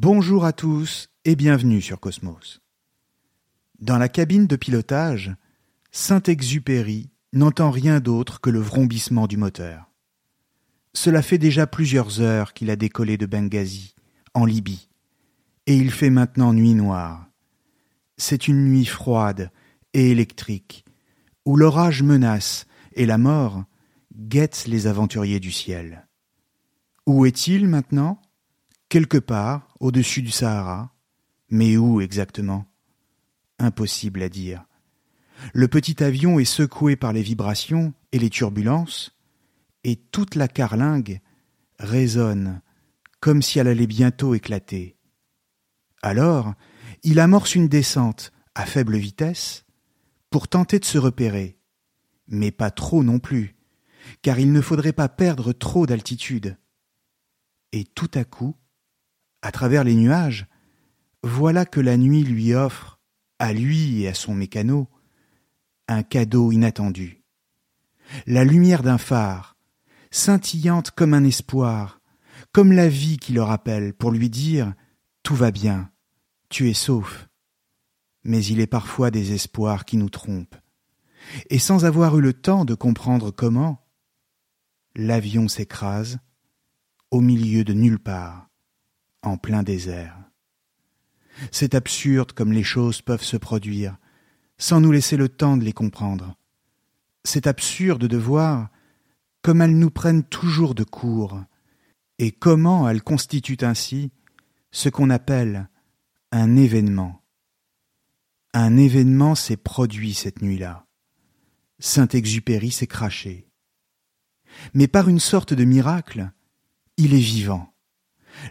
Bonjour à tous et bienvenue sur Cosmos. Dans la cabine de pilotage, Saint-Exupéry n'entend rien d'autre que le vrombissement du moteur. Cela fait déjà plusieurs heures qu'il a décollé de Benghazi, en Libye, et il fait maintenant nuit noire. C'est une nuit froide et électrique, où l'orage menace et la mort guette les aventuriers du ciel. Où est-il maintenant? Quelque part, au-dessus du Sahara. Mais où exactement? Impossible à dire. Le petit avion est secoué par les vibrations et les turbulences, et toute la carlingue résonne comme si elle allait bientôt éclater. Alors, il amorce une descente à faible vitesse pour tenter de se repérer, mais pas trop non plus, car il ne faudrait pas perdre trop d'altitude. Et tout à coup, à travers les nuages, voilà que la nuit lui offre à lui et à son mécano, un cadeau inattendu. La lumière d'un phare, scintillante comme un espoir, comme la vie qui le rappelle pour lui dire Tout va bien, tu es sauf. Mais il est parfois des espoirs qui nous trompent. Et sans avoir eu le temps de comprendre comment, l'avion s'écrase au milieu de nulle part, en plein désert. C'est absurde comme les choses peuvent se produire, sans nous laisser le temps de les comprendre. C'est absurde de voir comme elles nous prennent toujours de court, et comment elles constituent ainsi ce qu'on appelle un événement. Un événement s'est produit cette nuit-là. Saint-Exupéry s'est craché. Mais par une sorte de miracle, il est vivant.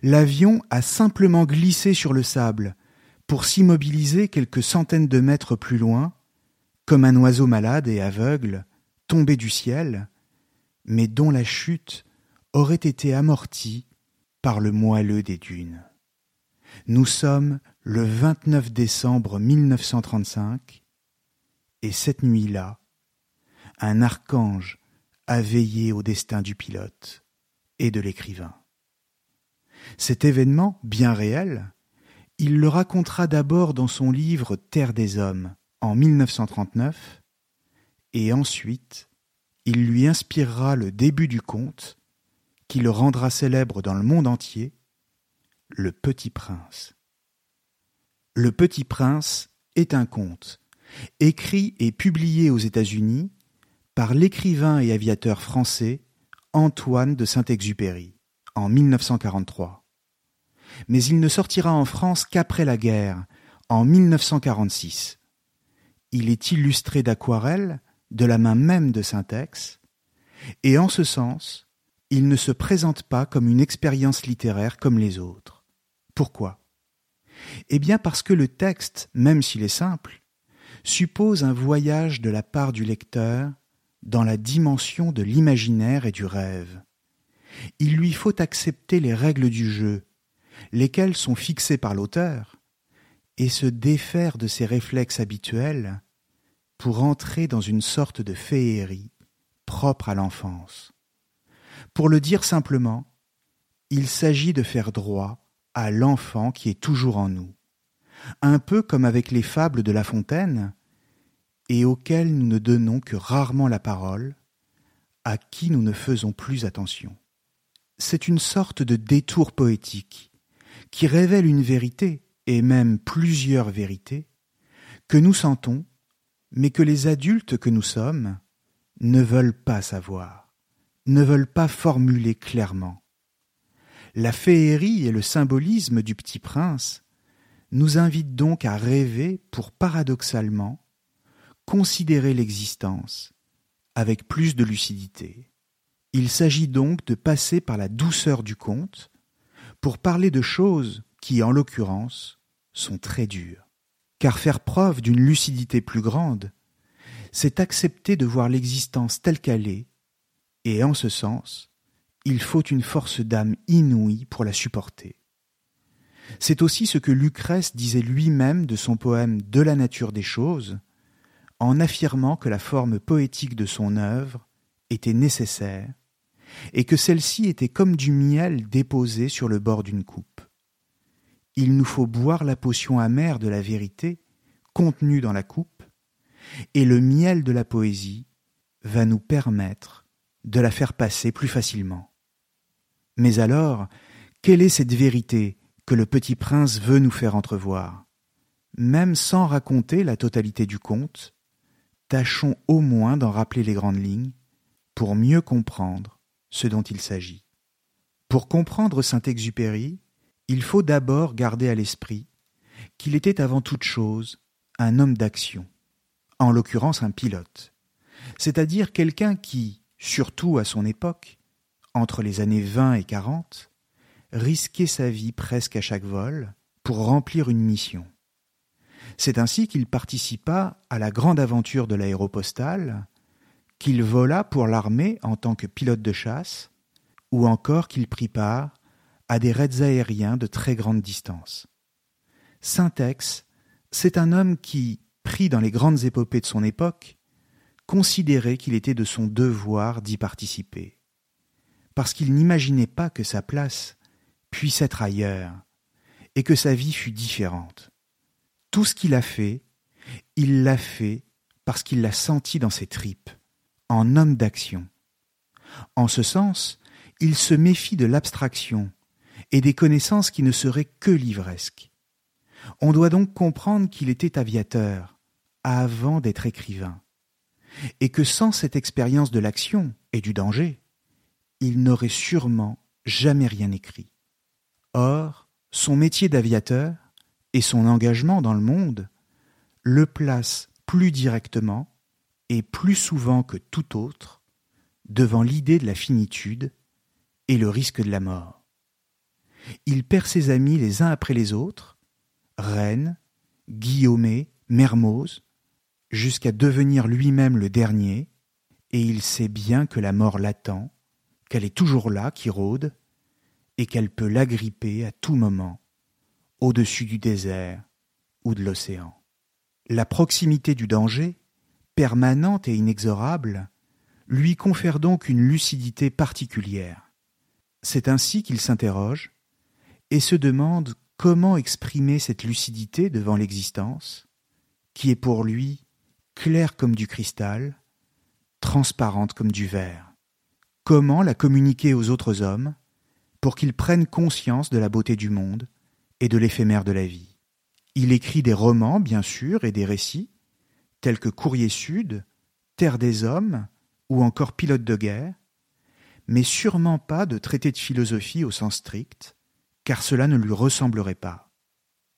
L'avion a simplement glissé sur le sable pour s'immobiliser quelques centaines de mètres plus loin, comme un oiseau malade et aveugle tombé du ciel, mais dont la chute aurait été amortie par le moelleux des dunes. Nous sommes le 29 décembre 1935, et cette nuit-là, un archange a veillé au destin du pilote et de l'écrivain. Cet événement, bien réel, il le racontera d'abord dans son livre Terre des hommes en 1939, et ensuite il lui inspirera le début du conte, qui le rendra célèbre dans le monde entier, Le Petit Prince. Le Petit Prince est un conte, écrit et publié aux États-Unis par l'écrivain et aviateur français Antoine de Saint-Exupéry en 1943 mais il ne sortira en France qu'après la guerre, en 1946. Il est illustré d'aquarelles, de la main même de Saint-Ex, et en ce sens, il ne se présente pas comme une expérience littéraire comme les autres. Pourquoi? Eh bien parce que le texte, même s'il est simple, suppose un voyage de la part du lecteur dans la dimension de l'imaginaire et du rêve. Il lui faut accepter les règles du jeu, lesquels sont fixés par l'auteur, et se défaire de ses réflexes habituels pour entrer dans une sorte de féerie propre à l'enfance. Pour le dire simplement, il s'agit de faire droit à l'enfant qui est toujours en nous, un peu comme avec les fables de La Fontaine, et auxquelles nous ne donnons que rarement la parole, à qui nous ne faisons plus attention. C'est une sorte de détour poétique qui révèle une vérité, et même plusieurs vérités, que nous sentons, mais que les adultes que nous sommes ne veulent pas savoir, ne veulent pas formuler clairement. La féerie et le symbolisme du petit prince nous invitent donc à rêver pour paradoxalement considérer l'existence avec plus de lucidité. Il s'agit donc de passer par la douceur du conte pour parler de choses qui, en l'occurrence, sont très dures. Car faire preuve d'une lucidité plus grande, c'est accepter de voir l'existence telle qu'elle est, et en ce sens, il faut une force d'âme inouïe pour la supporter. C'est aussi ce que Lucrèce disait lui-même de son poème De la nature des choses, en affirmant que la forme poétique de son œuvre était nécessaire et que celle-ci était comme du miel déposé sur le bord d'une coupe. Il nous faut boire la potion amère de la vérité contenue dans la coupe, et le miel de la poésie va nous permettre de la faire passer plus facilement. Mais alors, quelle est cette vérité que le petit prince veut nous faire entrevoir? Même sans raconter la totalité du conte, tâchons au moins d'en rappeler les grandes lignes pour mieux comprendre ce dont il s'agit. Pour comprendre Saint-Exupéry, il faut d'abord garder à l'esprit qu'il était avant toute chose un homme d'action, en l'occurrence un pilote, c'est-à-dire quelqu'un qui, surtout à son époque, entre les années 20 et 40, risquait sa vie presque à chaque vol pour remplir une mission. C'est ainsi qu'il participa à la grande aventure de l'aéropostale, qu'il vola pour l'armée en tant que pilote de chasse, ou encore qu'il prit part à des raids aériens de très grande distance. Syntex, c'est un homme qui, pris dans les grandes épopées de son époque, considérait qu'il était de son devoir d'y participer, parce qu'il n'imaginait pas que sa place puisse être ailleurs, et que sa vie fût différente. Tout ce qu'il a fait, il l'a fait parce qu'il l'a senti dans ses tripes, en homme d'action. En ce sens, il se méfie de l'abstraction et des connaissances qui ne seraient que livresques. On doit donc comprendre qu'il était aviateur avant d'être écrivain, et que sans cette expérience de l'action et du danger, il n'aurait sûrement jamais rien écrit. Or, son métier d'aviateur et son engagement dans le monde le place plus directement et plus souvent que tout autre devant l'idée de la finitude et le risque de la mort. Il perd ses amis les uns après les autres, Rennes, Guillaumet, Mermoz, jusqu'à devenir lui-même le dernier, et il sait bien que la mort l'attend, qu'elle est toujours là, qui rôde, et qu'elle peut l'agripper à tout moment, au-dessus du désert ou de l'océan. La proximité du danger, permanente et inexorable, lui confère donc une lucidité particulière. C'est ainsi qu'il s'interroge et se demande comment exprimer cette lucidité devant l'existence, qui est pour lui claire comme du cristal, transparente comme du verre. Comment la communiquer aux autres hommes pour qu'ils prennent conscience de la beauté du monde et de l'éphémère de la vie? Il écrit des romans, bien sûr, et des récits, tels que Courrier Sud, Terre des Hommes ou encore Pilote de guerre, mais sûrement pas de traités de philosophie au sens strict, car cela ne lui ressemblerait pas.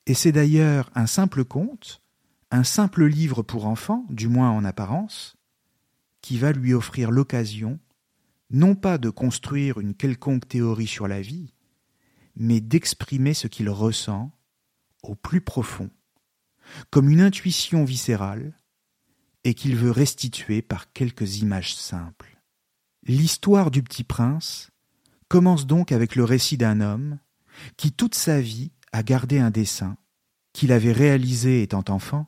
Et c'est d'ailleurs un simple conte, un simple livre pour enfants, du moins en apparence, qui va lui offrir l'occasion non pas de construire une quelconque théorie sur la vie, mais d'exprimer ce qu'il ressent au plus profond, comme une intuition viscérale, et qu'il veut restituer par quelques images simples. L'histoire du petit prince commence donc avec le récit d'un homme qui toute sa vie a gardé un dessin qu'il avait réalisé étant enfant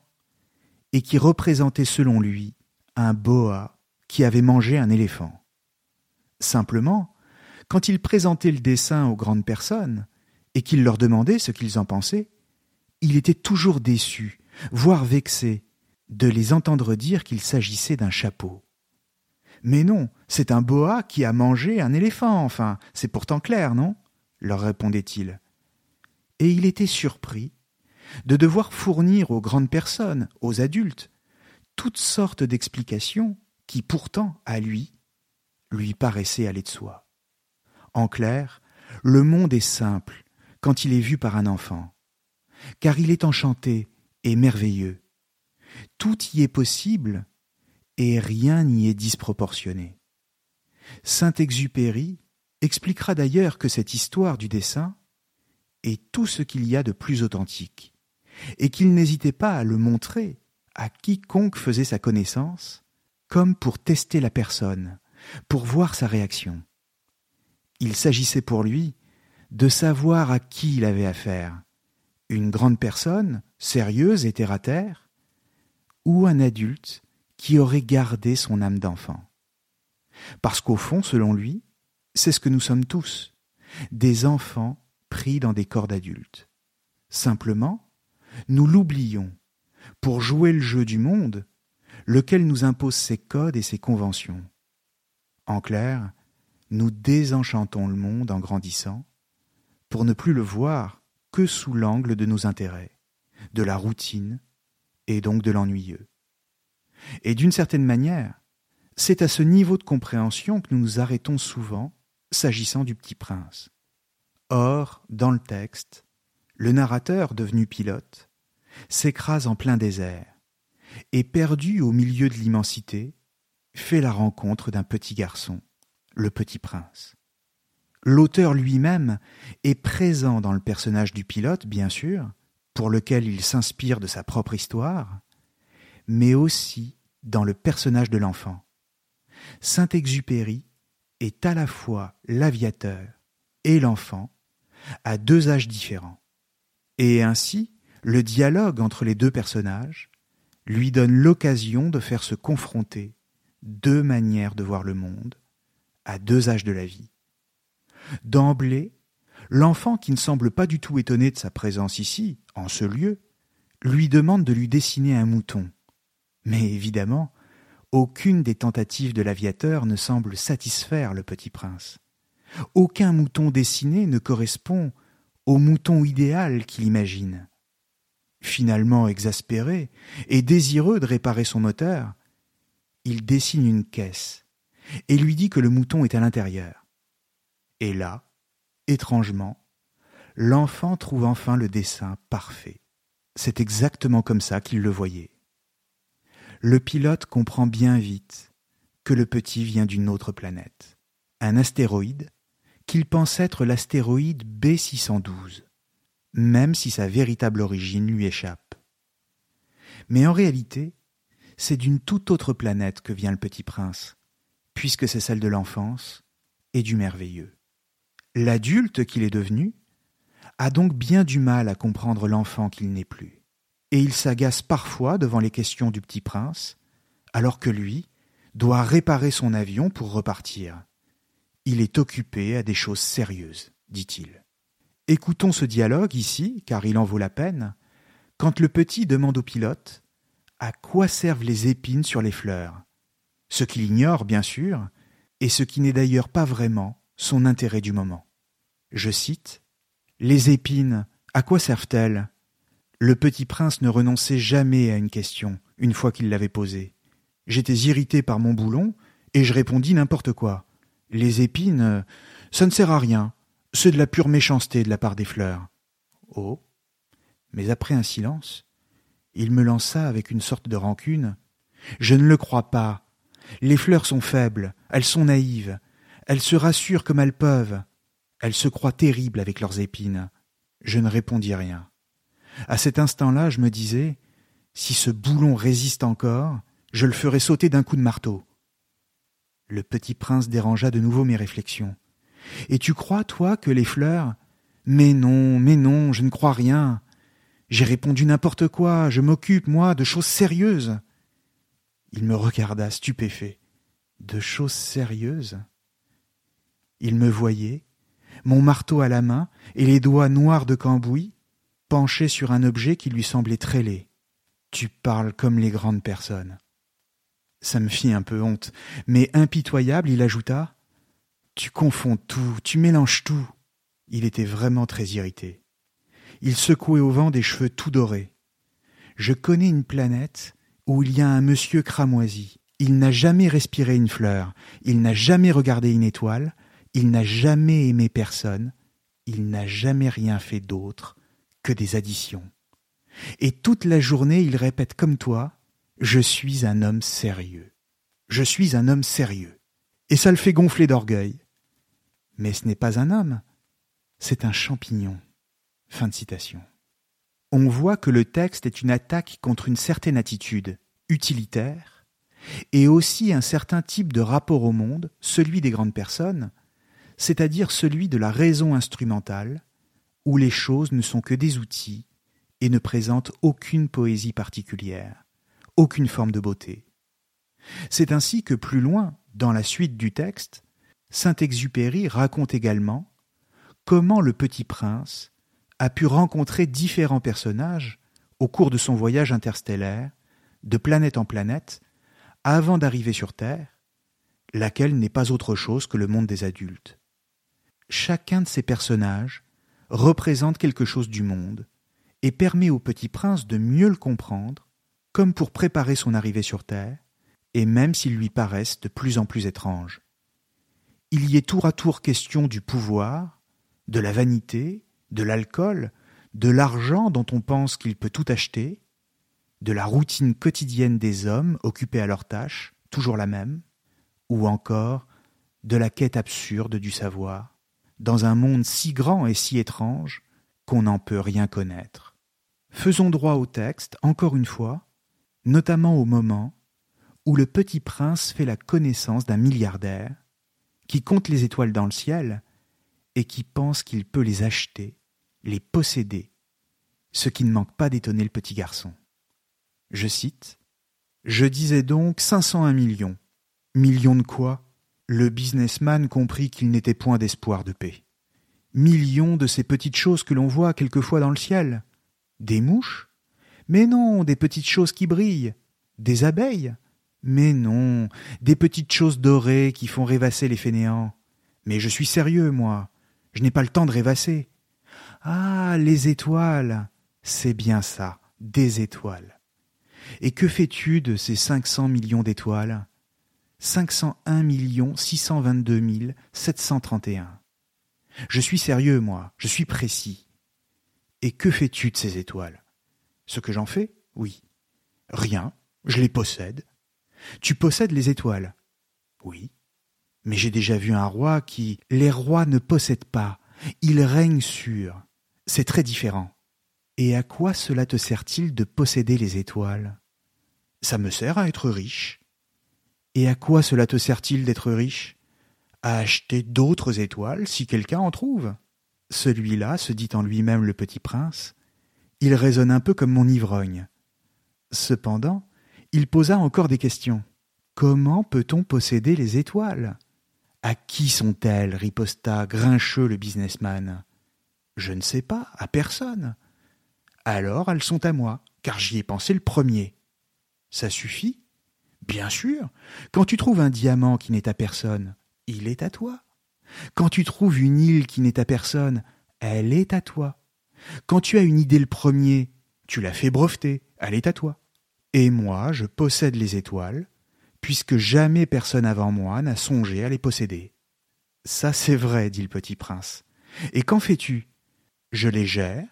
et qui représentait selon lui un boa qui avait mangé un éléphant. Simplement, quand il présentait le dessin aux grandes personnes et qu'il leur demandait ce qu'ils en pensaient, il était toujours déçu, voire vexé, de les entendre dire qu'il s'agissait d'un chapeau. Mais non, c'est un boa qui a mangé un éléphant, enfin, c'est pourtant clair, non? leur répondait-il. Et il était surpris de devoir fournir aux grandes personnes, aux adultes, toutes sortes d'explications qui pourtant, à lui, lui paraissaient aller de soi. En clair, le monde est simple quand il est vu par un enfant, car il est enchanté et merveilleux. Tout y est possible et rien n'y est disproportionné. Saint-Exupéry expliquera d'ailleurs que cette histoire du dessin est tout ce qu'il y a de plus authentique, et qu'il n'hésitait pas à le montrer à quiconque faisait sa connaissance, comme pour tester la personne, pour voir sa réaction. Il s'agissait pour lui de savoir à qui il avait affaire, une grande personne, sérieuse et terre à terre, ou un adulte qui aurait gardé son âme d'enfant. Parce qu'au fond, selon lui, c'est ce que nous sommes tous, des enfants pris dans des corps d'adultes. Simplement, nous l'oublions pour jouer le jeu du monde, lequel nous impose ses codes et ses conventions. En clair, nous désenchantons le monde en grandissant, pour ne plus le voir que sous l'angle de nos intérêts, de la routine et donc de l'ennuyeux. Et d'une certaine manière, c'est à ce niveau de compréhension que nous nous arrêtons souvent s'agissant du petit prince. Or, dans le texte, le narrateur, devenu pilote, s'écrase en plein désert, et perdu au milieu de l'immensité, fait la rencontre d'un petit garçon, le petit prince. L'auteur lui-même est présent dans le personnage du pilote, bien sûr, pour lequel il s'inspire de sa propre histoire, mais aussi dans le personnage de l'enfant. Saint-Exupéry est à la fois l'aviateur et l'enfant, à deux âges différents. Et ainsi, le dialogue entre les deux personnages lui donne l'occasion de faire se confronter deux manières de voir le monde, à deux âges de la vie. D'emblée, l'enfant qui ne semble pas du tout étonné de sa présence ici, en ce lieu, lui demande de lui dessiner un mouton, mais évidemment, aucune des tentatives de l'aviateur ne semble satisfaire le petit prince. Aucun mouton dessiné ne correspond au mouton idéal qu'il imagine. Finalement exaspéré et désireux de réparer son moteur, il dessine une caisse et lui dit que le mouton est à l'intérieur. Et là, étrangement, l'enfant trouve enfin le dessin parfait. C'est exactement comme ça qu'il le voyait le pilote comprend bien vite que le petit vient d'une autre planète, un astéroïde qu'il pense être l'astéroïde B612, même si sa véritable origine lui échappe. Mais en réalité, c'est d'une toute autre planète que vient le petit prince, puisque c'est celle de l'enfance et du merveilleux. L'adulte qu'il est devenu a donc bien du mal à comprendre l'enfant qu'il n'est plus et il s'agace parfois devant les questions du petit prince, alors que lui doit réparer son avion pour repartir. Il est occupé à des choses sérieuses, dit-il. Écoutons ce dialogue ici, car il en vaut la peine, quand le petit demande au pilote à quoi servent les épines sur les fleurs, ce qu'il ignore bien sûr, et ce qui n'est d'ailleurs pas vraiment son intérêt du moment. Je cite Les épines, à quoi servent-elles? Le petit prince ne renonçait jamais à une question, une fois qu'il l'avait posée. J'étais irrité par mon boulon, et je répondis n'importe quoi. Les épines, ça ne sert à rien. C'est de la pure méchanceté de la part des fleurs. Oh. Mais après un silence, il me lança avec une sorte de rancune. Je ne le crois pas. Les fleurs sont faibles, elles sont naïves, elles se rassurent comme elles peuvent. Elles se croient terribles avec leurs épines. Je ne répondis rien. À cet instant-là, je me disais, si ce boulon résiste encore, je le ferai sauter d'un coup de marteau. Le petit prince dérangea de nouveau mes réflexions. Et tu crois, toi, que les fleurs? Mais non, mais non, je ne crois rien. J'ai répondu n'importe quoi, je m'occupe, moi, de choses sérieuses. Il me regarda stupéfait. De choses sérieuses? Il me voyait, mon marteau à la main et les doigts noirs de cambouis, penché sur un objet qui lui semblait très laid. Tu parles comme les grandes personnes. Ça me fit un peu honte, mais impitoyable, il ajouta Tu confonds tout, tu mélanges tout. Il était vraiment très irrité. Il secouait au vent des cheveux tout dorés. Je connais une planète où il y a un monsieur cramoisi. Il n'a jamais respiré une fleur, il n'a jamais regardé une étoile, il n'a jamais aimé personne, il n'a jamais rien fait d'autre que des additions. Et toute la journée il répète comme toi Je suis un homme sérieux. Je suis un homme sérieux. Et ça le fait gonfler d'orgueil. Mais ce n'est pas un homme, c'est un champignon. Fin de citation. On voit que le texte est une attaque contre une certaine attitude utilitaire et aussi un certain type de rapport au monde, celui des grandes personnes, c'est-à-dire celui de la raison instrumentale, où les choses ne sont que des outils et ne présentent aucune poésie particulière, aucune forme de beauté. C'est ainsi que plus loin, dans la suite du texte, Saint-Exupéry raconte également comment le petit prince a pu rencontrer différents personnages au cours de son voyage interstellaire, de planète en planète, avant d'arriver sur Terre, laquelle n'est pas autre chose que le monde des adultes. Chacun de ces personnages représente quelque chose du monde et permet au petit prince de mieux le comprendre, comme pour préparer son arrivée sur Terre, et même s'ils lui paraissent de plus en plus étranges. Il y est tour à tour question du pouvoir, de la vanité, de l'alcool, de l'argent dont on pense qu'il peut tout acheter, de la routine quotidienne des hommes occupés à leurs tâches, toujours la même, ou encore de la quête absurde du savoir, dans un monde si grand et si étrange qu'on n'en peut rien connaître. Faisons droit au texte, encore une fois, notamment au moment où le petit prince fait la connaissance d'un milliardaire qui compte les étoiles dans le ciel et qui pense qu'il peut les acheter, les posséder, ce qui ne manque pas d'étonner le petit garçon. Je cite Je disais donc cinq cent un millions. Millions de quoi? Le businessman comprit qu'il n'était point d'espoir de paix. Millions de ces petites choses que l'on voit quelquefois dans le ciel. Des mouches? Mais non, des petites choses qui brillent. Des abeilles? Mais non, des petites choses dorées qui font rêvasser les fainéants. Mais je suis sérieux, moi. Je n'ai pas le temps de rêvasser. Ah, les étoiles. C'est bien ça, des étoiles. Et que fais-tu de ces cinq cents millions d'étoiles? Cinq cent un millions six cent vingt-deux mille sept cent trente et un. Je suis sérieux, moi, je suis précis. Et que fais-tu de ces étoiles? Ce que j'en fais? Oui. Rien, je les possède, tu possèdes les étoiles? Oui. Mais j'ai déjà vu un roi qui. Les rois ne possèdent pas, ils règnent sur. C'est très différent. Et à quoi cela te sert-il de posséder les étoiles? Ça me sert à être riche. Et à quoi cela te sert-il d'être riche? À acheter d'autres étoiles si quelqu'un en trouve. Celui-là, se dit en lui-même le petit prince, il raisonne un peu comme mon ivrogne. Cependant, il posa encore des questions. Comment peut-on posséder les étoiles? À qui sont-elles? riposta grincheux le businessman. Je ne sais pas, à personne. Alors elles sont à moi, car j'y ai pensé le premier. Ça suffit? Bien sûr. Quand tu trouves un diamant qui n'est à personne, il est à toi. Quand tu trouves une île qui n'est à personne, elle est à toi. Quand tu as une idée le premier, tu l'as fait breveter, elle est à toi. Et moi, je possède les étoiles, puisque jamais personne avant moi n'a songé à les posséder. Ça c'est vrai, dit le petit prince. Et qu'en fais-tu? Je les gère,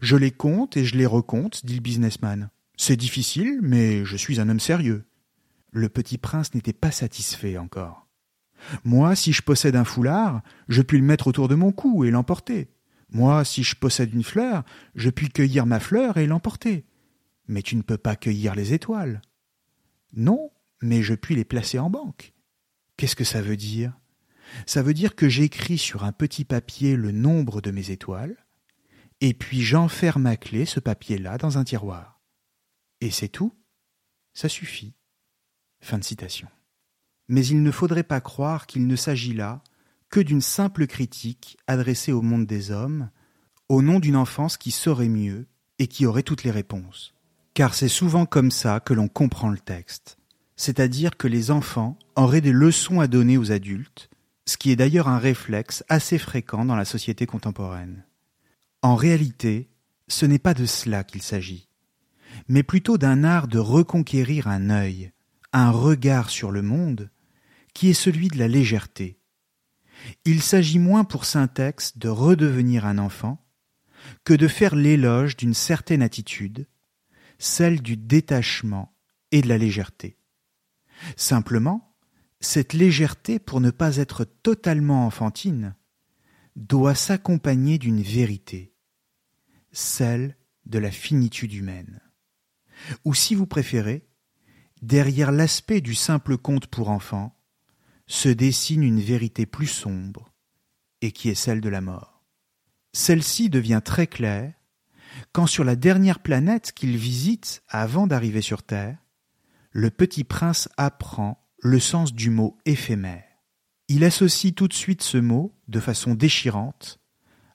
je les compte et je les recompte, dit le businessman. C'est difficile, mais je suis un homme sérieux. Le petit prince n'était pas satisfait encore. Moi, si je possède un foulard, je puis le mettre autour de mon cou et l'emporter. Moi, si je possède une fleur, je puis cueillir ma fleur et l'emporter. Mais tu ne peux pas cueillir les étoiles. Non, mais je puis les placer en banque. Qu'est-ce que ça veut dire? Ça veut dire que j'écris sur un petit papier le nombre de mes étoiles, et puis j'enferme à clé ce papier-là dans un tiroir. Et c'est tout Ça suffit. Mais il ne faudrait pas croire qu'il ne s'agit là que d'une simple critique adressée au monde des hommes, au nom d'une enfance qui saurait mieux et qui aurait toutes les réponses car c'est souvent comme ça que l'on comprend le texte. c'est-à-dire que les enfants auraient des leçons à donner aux adultes, ce qui est d'ailleurs un réflexe assez fréquent dans la société contemporaine. En réalité, ce n'est pas de cela qu'il s'agit, mais plutôt d'un art de reconquérir un œil, un regard sur le monde, qui est celui de la légèreté. Il s'agit moins pour Syntex de redevenir un enfant que de faire l'éloge d'une certaine attitude, celle du détachement et de la légèreté. Simplement, cette légèreté, pour ne pas être totalement enfantine, doit s'accompagner d'une vérité, celle de la finitude humaine. Ou si vous préférez, derrière l'aspect du simple conte pour enfants, se dessine une vérité plus sombre, et qui est celle de la mort. Celle-ci devient très claire quand sur la dernière planète qu'il visite avant d'arriver sur Terre, le petit prince apprend le sens du mot éphémère. Il associe tout de suite ce mot, de façon déchirante,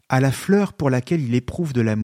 à la fleur pour laquelle il éprouve de l'amour.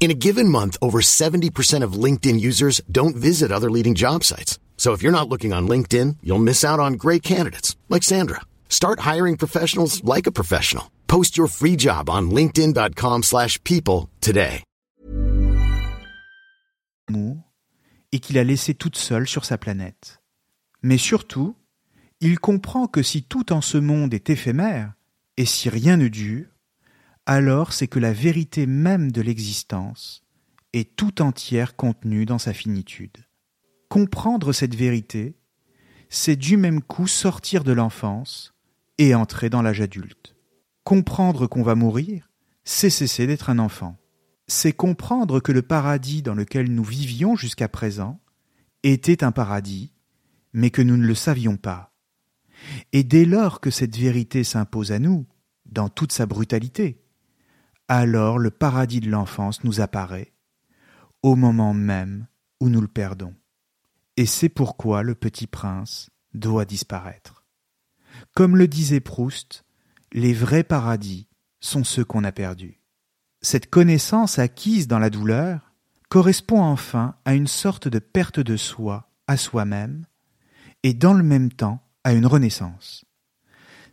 In a given month, over 70% of LinkedIn users don't visit other leading job sites. So if you're not looking on LinkedIn, you'll miss out on great candidates like Sandra. Start hiring professionals like a professional. Post your free job on linkedin.com/people today. et qu'il a laissé toute seule sur sa planète. Mais surtout, il comprend que si tout en ce monde est éphémère, et si rien ne dure, alors c'est que la vérité même de l'existence est tout entière contenue dans sa finitude. Comprendre cette vérité, c'est du même coup sortir de l'enfance et entrer dans l'âge adulte. Comprendre qu'on va mourir, c'est cesser d'être un enfant. C'est comprendre que le paradis dans lequel nous vivions jusqu'à présent était un paradis, mais que nous ne le savions pas. Et dès lors que cette vérité s'impose à nous, dans toute sa brutalité, alors le paradis de l'enfance nous apparaît, au moment même où nous le perdons. Et c'est pourquoi le petit prince doit disparaître. Comme le disait Proust, les vrais paradis sont ceux qu'on a perdus. Cette connaissance acquise dans la douleur correspond enfin à une sorte de perte de soi à soi-même et dans le même temps à une renaissance.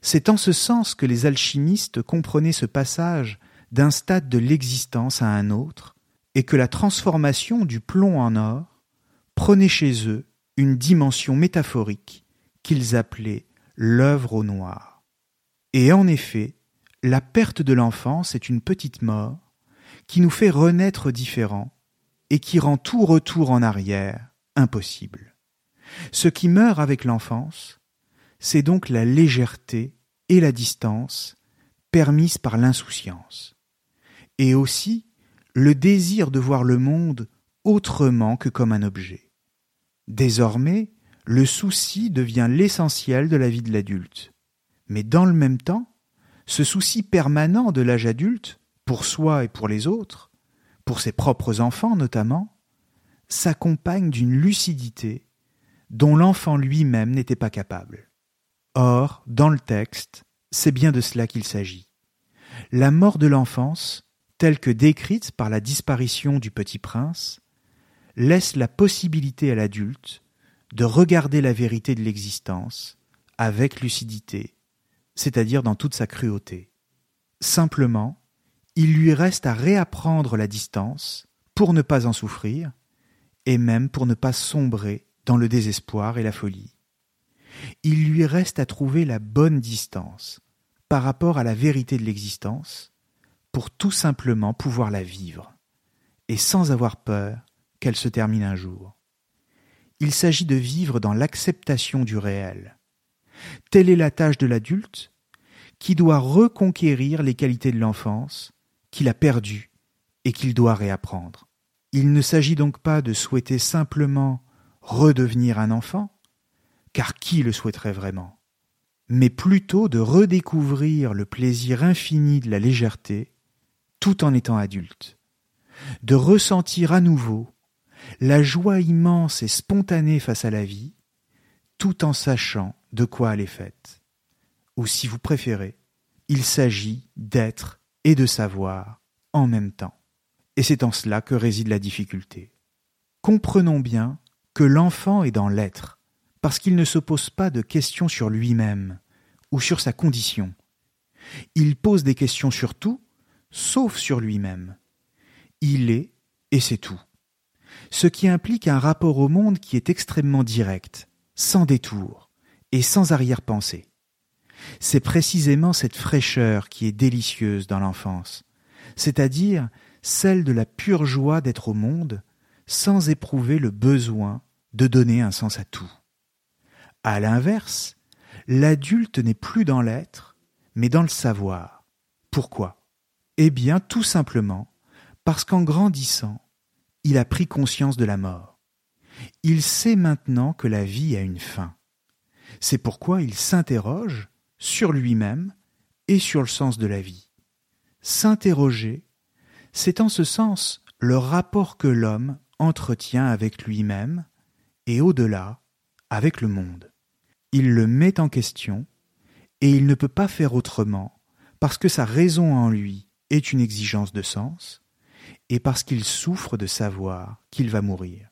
C'est en ce sens que les alchimistes comprenaient ce passage d'un stade de l'existence à un autre, et que la transformation du plomb en or prenait chez eux une dimension métaphorique qu'ils appelaient l'œuvre au noir. Et en effet, la perte de l'enfance est une petite mort qui nous fait renaître différents et qui rend tout retour en arrière impossible. Ce qui meurt avec l'enfance, c'est donc la légèreté et la distance permises par l'insouciance et aussi le désir de voir le monde autrement que comme un objet. Désormais, le souci devient l'essentiel de la vie de l'adulte. Mais dans le même temps, ce souci permanent de l'âge adulte, pour soi et pour les autres, pour ses propres enfants notamment, s'accompagne d'une lucidité dont l'enfant lui-même n'était pas capable. Or, dans le texte, c'est bien de cela qu'il s'agit. La mort de l'enfance, telle que décrite par la disparition du petit prince, laisse la possibilité à l'adulte de regarder la vérité de l'existence avec lucidité, c'est-à-dire dans toute sa cruauté. Simplement, il lui reste à réapprendre la distance pour ne pas en souffrir, et même pour ne pas sombrer dans le désespoir et la folie. Il lui reste à trouver la bonne distance par rapport à la vérité de l'existence pour tout simplement pouvoir la vivre, et sans avoir peur qu'elle se termine un jour. Il s'agit de vivre dans l'acceptation du réel. Telle est la tâche de l'adulte qui doit reconquérir les qualités de l'enfance qu'il a perdues et qu'il doit réapprendre. Il ne s'agit donc pas de souhaiter simplement redevenir un enfant, car qui le souhaiterait vraiment, mais plutôt de redécouvrir le plaisir infini de la légèreté tout en étant adulte, de ressentir à nouveau la joie immense et spontanée face à la vie, tout en sachant de quoi elle est faite. Ou si vous préférez, il s'agit d'être et de savoir en même temps. Et c'est en cela que réside la difficulté. Comprenons bien que l'enfant est dans l'être, parce qu'il ne se pose pas de questions sur lui-même ou sur sa condition. Il pose des questions sur tout, sauf sur lui-même. Il est, et c'est tout ce qui implique un rapport au monde qui est extrêmement direct, sans détour et sans arrière-pensée. C'est précisément cette fraîcheur qui est délicieuse dans l'enfance, c'est-à-dire celle de la pure joie d'être au monde sans éprouver le besoin de donner un sens à tout. À l'inverse, l'adulte n'est plus dans l'être, mais dans le savoir. Pourquoi? Eh bien, tout simplement parce qu'en grandissant, il a pris conscience de la mort. Il sait maintenant que la vie a une fin. C'est pourquoi il s'interroge sur lui-même et sur le sens de la vie. S'interroger, c'est en ce sens le rapport que l'homme entretient avec lui-même et au-delà avec le monde. Il le met en question et il ne peut pas faire autrement parce que sa raison en lui est une exigence de sens et parce qu'il souffre de savoir qu'il va mourir.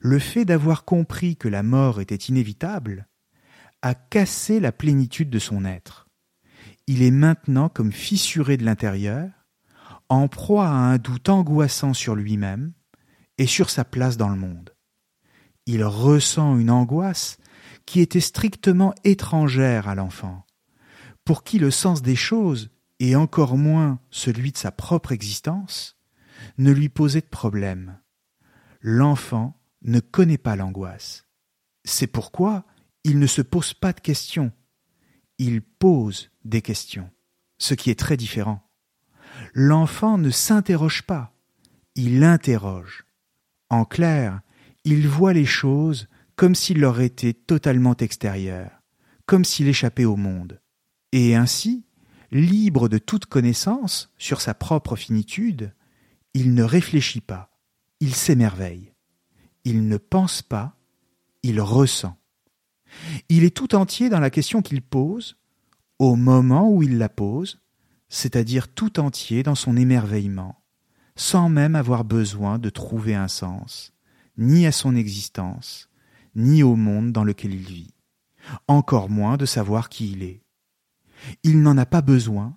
Le fait d'avoir compris que la mort était inévitable a cassé la plénitude de son être. Il est maintenant comme fissuré de l'intérieur, en proie à un doute angoissant sur lui-même et sur sa place dans le monde. Il ressent une angoisse qui était strictement étrangère à l'enfant, pour qui le sens des choses, et encore moins celui de sa propre existence, ne lui posait de problème. L'enfant ne connaît pas l'angoisse. C'est pourquoi il ne se pose pas de questions. Il pose des questions, ce qui est très différent. L'enfant ne s'interroge pas, il interroge. En clair, il voit les choses comme s'il leur était totalement extérieur, comme s'il échappait au monde. Et ainsi, libre de toute connaissance sur sa propre finitude, il ne réfléchit pas, il s'émerveille. Il ne pense pas, il ressent. Il est tout entier dans la question qu'il pose, au moment où il la pose, c'est-à-dire tout entier dans son émerveillement, sans même avoir besoin de trouver un sens, ni à son existence, ni au monde dans lequel il vit, encore moins de savoir qui il est. Il n'en a pas besoin,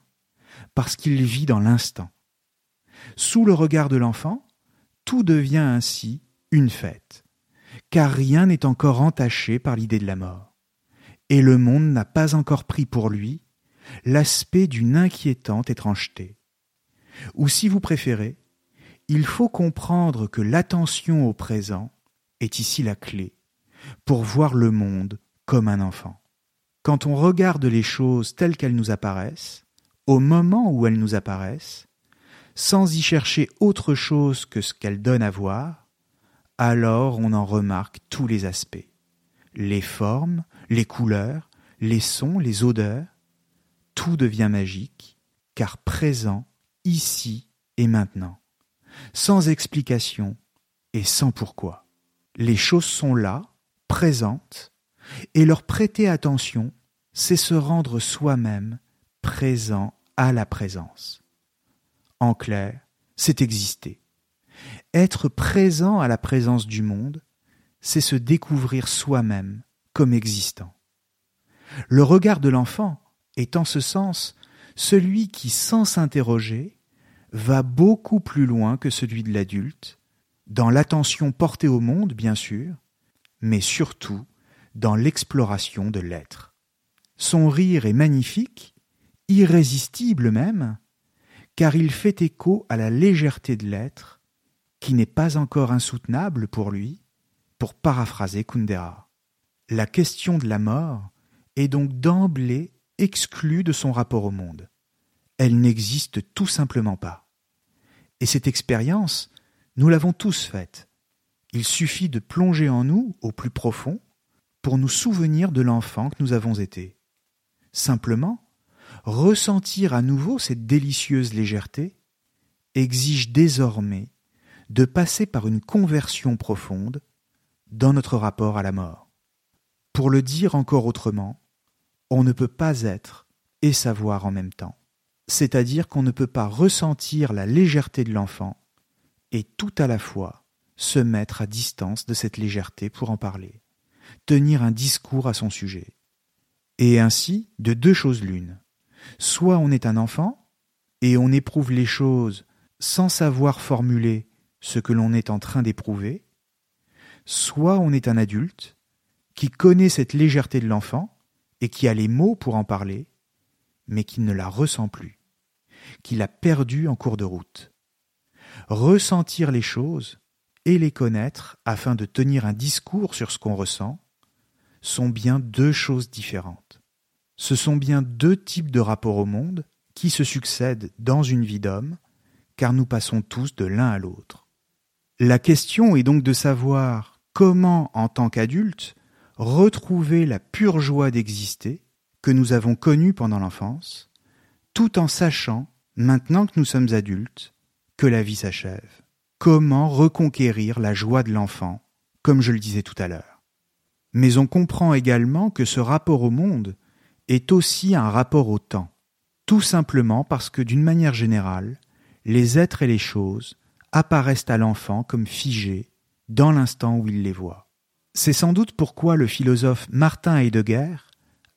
parce qu'il vit dans l'instant. Sous le regard de l'enfant, tout devient ainsi une fête, car rien n'est encore entaché par l'idée de la mort. Et le monde n'a pas encore pris pour lui l'aspect d'une inquiétante étrangeté. Ou si vous préférez, il faut comprendre que l'attention au présent est ici la clé pour voir le monde comme un enfant. Quand on regarde les choses telles qu'elles nous apparaissent, au moment où elles nous apparaissent, sans y chercher autre chose que ce qu'elle donne à voir, alors on en remarque tous les aspects. les formes, les couleurs, les sons, les odeurs, tout devient magique, car présent ici et maintenant, sans explication et sans pourquoi. Les choses sont là, présentes, et leur prêter attention, c'est se rendre soi-même présent à la présence. En clair, c'est exister. Être présent à la présence du monde, c'est se découvrir soi-même comme existant. Le regard de l'enfant est en ce sens celui qui, sans s'interroger, va beaucoup plus loin que celui de l'adulte, dans l'attention portée au monde, bien sûr, mais surtout dans l'exploration de l'être. Son rire est magnifique, irrésistible même, car il fait écho à la légèreté de l'être, qui n'est pas encore insoutenable pour lui, pour paraphraser Kundera. La question de la mort est donc d'emblée exclue de son rapport au monde. Elle n'existe tout simplement pas. Et cette expérience, nous l'avons tous faite. Il suffit de plonger en nous au plus profond pour nous souvenir de l'enfant que nous avons été. Simplement, ressentir à nouveau cette délicieuse légèreté exige désormais de passer par une conversion profonde dans notre rapport à la mort. Pour le dire encore autrement, on ne peut pas être et savoir en même temps. C'est-à-dire qu'on ne peut pas ressentir la légèreté de l'enfant et tout à la fois se mettre à distance de cette légèreté pour en parler, tenir un discours à son sujet. Et ainsi, de deux choses l'une. Soit on est un enfant, et on éprouve les choses sans savoir formuler ce que l'on est en train d'éprouver, soit on est un adulte qui connaît cette légèreté de l'enfant et qui a les mots pour en parler, mais qui ne la ressent plus, qui l'a perdue en cours de route. Ressentir les choses et les connaître afin de tenir un discours sur ce qu'on ressent sont bien deux choses différentes. Ce sont bien deux types de rapports au monde qui se succèdent dans une vie d'homme, car nous passons tous de l'un à l'autre. La question est donc de savoir comment, en tant qu'adulte, retrouver la pure joie d'exister que nous avons connue pendant l'enfance, tout en sachant, maintenant que nous sommes adultes, que la vie s'achève. Comment reconquérir la joie de l'enfant, comme je le disais tout à l'heure. Mais on comprend également que ce rapport au monde est aussi un rapport au temps, tout simplement parce que d'une manière générale, les êtres et les choses apparaissent à l'enfant comme figés dans l'instant où il les voit. C'est sans doute pourquoi le philosophe Martin Heidegger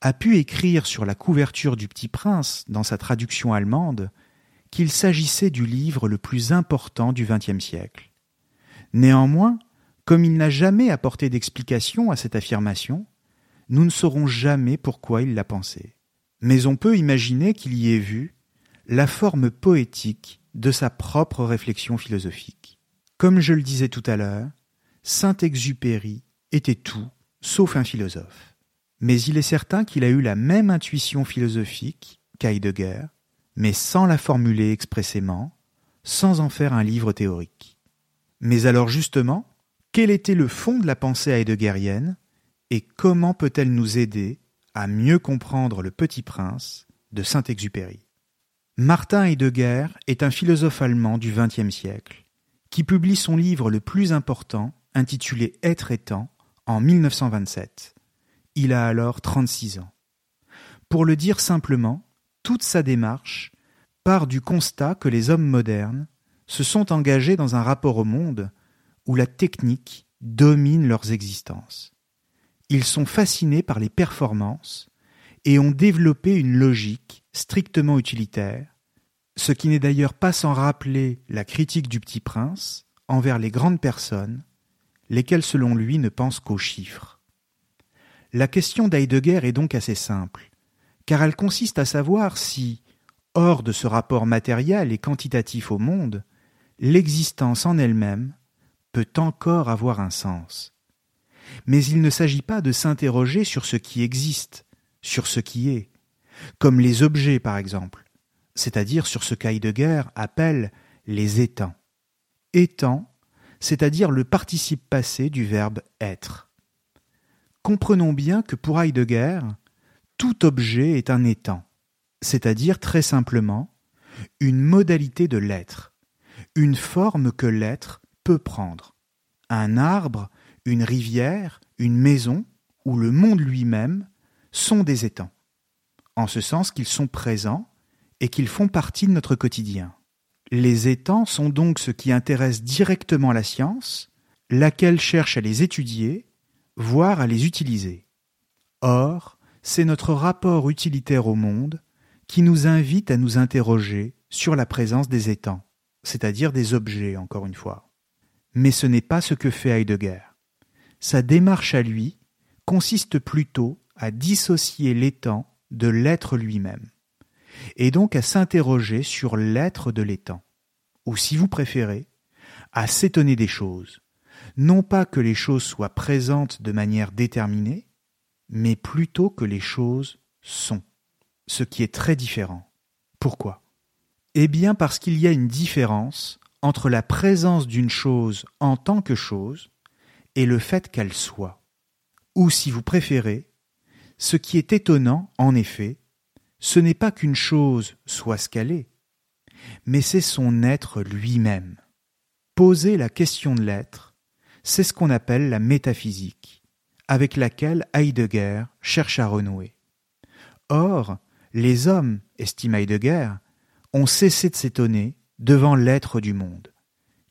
a pu écrire sur la couverture du Petit Prince, dans sa traduction allemande, qu'il s'agissait du livre le plus important du XXe siècle. Néanmoins, comme il n'a jamais apporté d'explication à cette affirmation, nous ne saurons jamais pourquoi il l'a pensé. Mais on peut imaginer qu'il y ait vu la forme poétique de sa propre réflexion philosophique. Comme je le disais tout à l'heure, Saint-Exupéry était tout sauf un philosophe. Mais il est certain qu'il a eu la même intuition philosophique qu'Heidegger, mais sans la formuler expressément, sans en faire un livre théorique. Mais alors justement, quel était le fond de la pensée heideggerienne et comment peut-elle nous aider à mieux comprendre le petit prince de Saint-Exupéry? Martin Heidegger est un philosophe allemand du XXe siècle, qui publie son livre le plus important, intitulé Être et temps, en 1927. Il a alors 36 ans. Pour le dire simplement, toute sa démarche part du constat que les hommes modernes se sont engagés dans un rapport au monde où la technique domine leurs existences. Ils sont fascinés par les performances et ont développé une logique strictement utilitaire, ce qui n'est d'ailleurs pas sans rappeler la critique du petit prince envers les grandes personnes, lesquelles selon lui ne pensent qu'aux chiffres. La question d'Heidegger est donc assez simple, car elle consiste à savoir si, hors de ce rapport matériel et quantitatif au monde, l'existence en elle-même peut encore avoir un sens. Mais il ne s'agit pas de s'interroger sur ce qui existe, sur ce qui est, comme les objets par exemple, c'est-à-dire sur ce qu'Heidegger appelle les étangs. Étant, c'est-à-dire le participe passé du verbe être. comprenons bien que pour Heidegger, tout objet est un étang, c'est-à-dire très simplement une modalité de l'être, une forme que l'être peut prendre. Un arbre, une rivière, une maison, ou le monde lui-même sont des étangs, en ce sens qu'ils sont présents et qu'ils font partie de notre quotidien. Les étangs sont donc ce qui intéresse directement la science, laquelle cherche à les étudier, voire à les utiliser. Or, c'est notre rapport utilitaire au monde qui nous invite à nous interroger sur la présence des étangs, c'est-à-dire des objets, encore une fois. Mais ce n'est pas ce que fait Heidegger. Sa démarche à lui consiste plutôt à dissocier l'étang de l'être lui-même, et donc à s'interroger sur l'être de l'étang, ou si vous préférez, à s'étonner des choses, non pas que les choses soient présentes de manière déterminée, mais plutôt que les choses sont, ce qui est très différent. Pourquoi? Eh bien parce qu'il y a une différence entre la présence d'une chose en tant que chose et le fait qu'elle soit. Ou si vous préférez, ce qui est étonnant, en effet, ce n'est pas qu'une chose soit ce qu'elle est, mais c'est son être lui-même. Poser la question de l'être, c'est ce qu'on appelle la métaphysique, avec laquelle Heidegger cherche à renouer. Or, les hommes, estime Heidegger, ont cessé de s'étonner devant l'être du monde.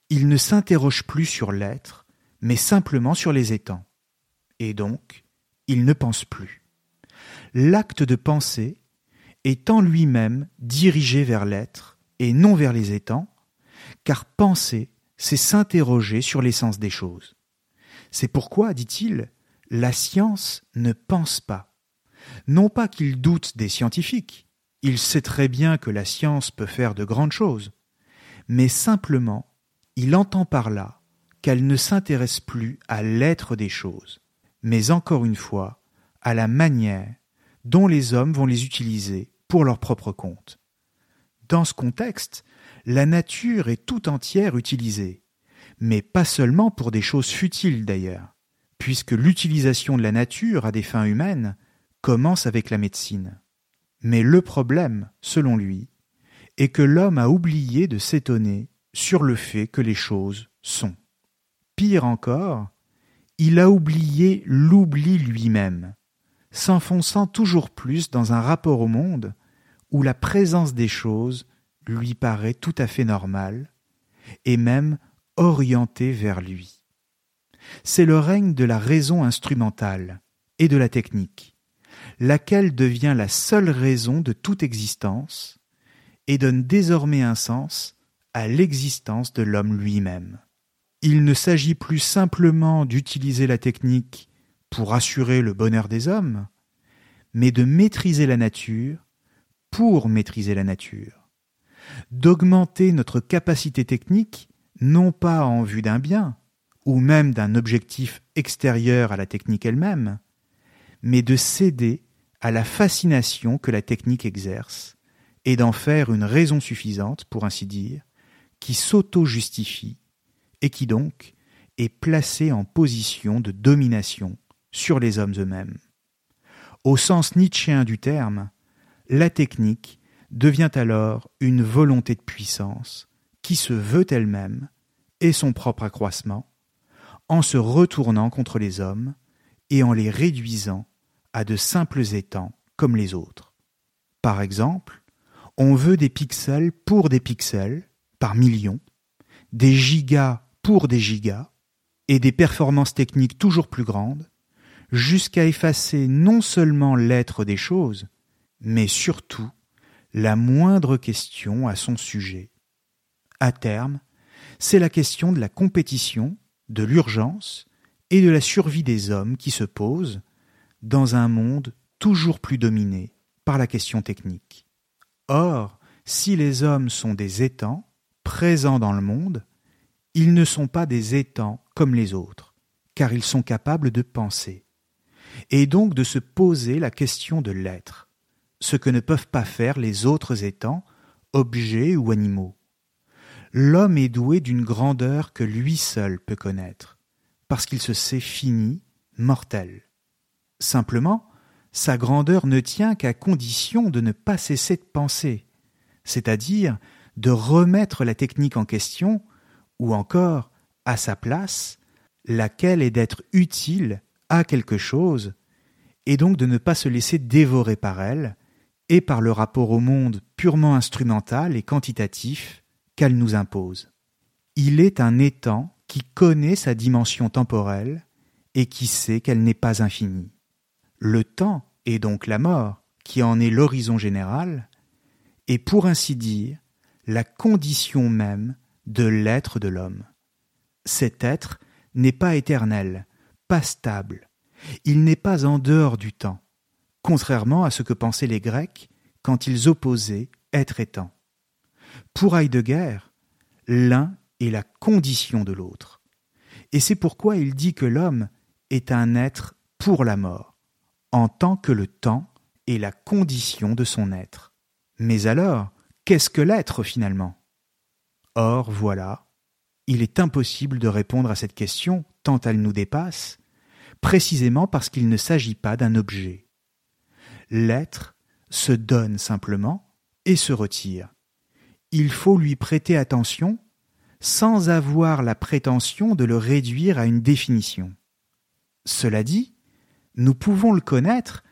Ils ne s'interrogent plus sur l'être, mais simplement sur les étangs et donc il ne pense plus. L'acte de penser est en lui-même dirigé vers l'être et non vers les étangs, car penser, c'est s'interroger sur l'essence des choses. C'est pourquoi, dit-il, la science ne pense pas. Non pas qu'il doute des scientifiques, il sait très bien que la science peut faire de grandes choses, mais simplement il entend par là qu'elle ne s'intéresse plus à l'être des choses, mais encore une fois, à la manière dont les hommes vont les utiliser pour leur propre compte. Dans ce contexte, la nature est tout entière utilisée, mais pas seulement pour des choses futiles d'ailleurs, puisque l'utilisation de la nature à des fins humaines commence avec la médecine. Mais le problème, selon lui, est que l'homme a oublié de s'étonner sur le fait que les choses sont. Pire encore, il a oublié l'oubli lui-même, s'enfonçant toujours plus dans un rapport au monde où la présence des choses lui paraît tout à fait normale, et même orientée vers lui. C'est le règne de la raison instrumentale et de la technique, laquelle devient la seule raison de toute existence et donne désormais un sens à l'existence de l'homme lui-même. Il ne s'agit plus simplement d'utiliser la technique pour assurer le bonheur des hommes, mais de maîtriser la nature pour maîtriser la nature, d'augmenter notre capacité technique non pas en vue d'un bien, ou même d'un objectif extérieur à la technique elle-même, mais de céder à la fascination que la technique exerce, et d'en faire une raison suffisante, pour ainsi dire, qui s'auto-justifie et qui donc est placé en position de domination sur les hommes eux-mêmes. Au sens nietzschéen du terme, la technique devient alors une volonté de puissance qui se veut elle-même et son propre accroissement, en se retournant contre les hommes et en les réduisant à de simples étangs comme les autres. Par exemple, on veut des pixels pour des pixels, par millions, des gigas pour des gigas et des performances techniques toujours plus grandes, jusqu'à effacer non seulement l'être des choses, mais surtout la moindre question à son sujet. À terme, c'est la question de la compétition, de l'urgence et de la survie des hommes qui se pose dans un monde toujours plus dominé par la question technique. Or, si les hommes sont des étangs présents dans le monde, ils ne sont pas des étangs comme les autres, car ils sont capables de penser, et donc de se poser la question de l'être, ce que ne peuvent pas faire les autres étangs, objets ou animaux. L'homme est doué d'une grandeur que lui seul peut connaître, parce qu'il se sait fini, mortel. Simplement, sa grandeur ne tient qu'à condition de ne pas cesser de penser, c'est-à-dire de remettre la technique en question, ou encore, à sa place, laquelle est d'être utile à quelque chose, et donc de ne pas se laisser dévorer par elle, et par le rapport au monde purement instrumental et quantitatif qu'elle nous impose. Il est un étang qui connaît sa dimension temporelle et qui sait qu'elle n'est pas infinie. Le temps, et donc la mort, qui en est l'horizon général, est pour ainsi dire la condition même de l'être de l'homme. Cet être n'est pas éternel, pas stable, il n'est pas en dehors du temps, contrairement à ce que pensaient les Grecs quand ils opposaient être et. Pour Heidegger, l'un est la condition de l'autre. Et c'est pourquoi il dit que l'homme est un être pour la mort, en tant que le temps est la condition de son être. Mais alors, qu'est-ce que l'être finalement? Or, voilà, il est impossible de répondre à cette question tant elle nous dépasse, précisément parce qu'il ne s'agit pas d'un objet. L'être se donne simplement et se retire. Il faut lui prêter attention sans avoir la prétention de le réduire à une définition. Cela dit, nous pouvons le connaître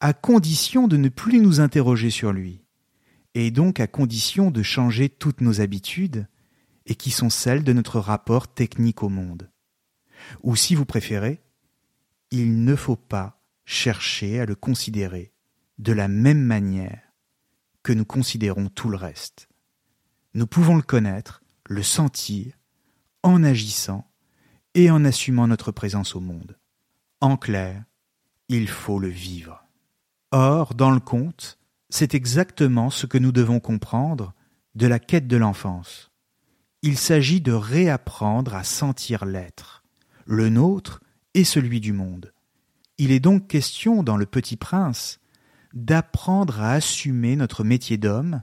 à condition de ne plus nous interroger sur lui, et donc à condition de changer toutes nos habitudes, et qui sont celles de notre rapport technique au monde. Ou si vous préférez, il ne faut pas chercher à le considérer de la même manière que nous considérons tout le reste. Nous pouvons le connaître, le sentir, en agissant et en assumant notre présence au monde. En clair, il faut le vivre. Or, dans le conte, c'est exactement ce que nous devons comprendre de la quête de l'enfance. Il s'agit de réapprendre à sentir l'être, le nôtre et celui du monde. Il est donc question dans Le Petit Prince d'apprendre à assumer notre métier d'homme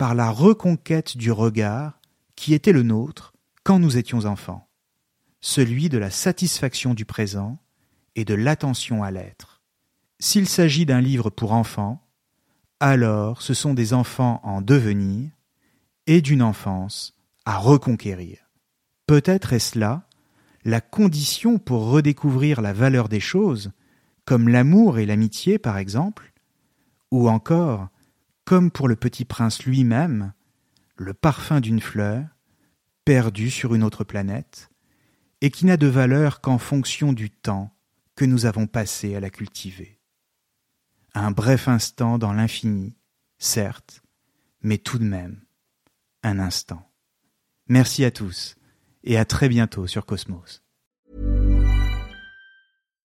par la reconquête du regard qui était le nôtre quand nous étions enfants, celui de la satisfaction du présent et de l'attention à l'être. S'il s'agit d'un livre pour enfants, alors ce sont des enfants en devenir et d'une enfance à reconquérir. Peut-être est-ce là la condition pour redécouvrir la valeur des choses, comme l'amour et l'amitié par exemple, ou encore, comme pour le petit prince lui-même, le parfum d'une fleur, perdue sur une autre planète, et qui n'a de valeur qu'en fonction du temps que nous avons passé à la cultiver. Un bref instant dans l'infini, certes, mais tout de même un instant. Merci à tous et à très bientôt sur Cosmos.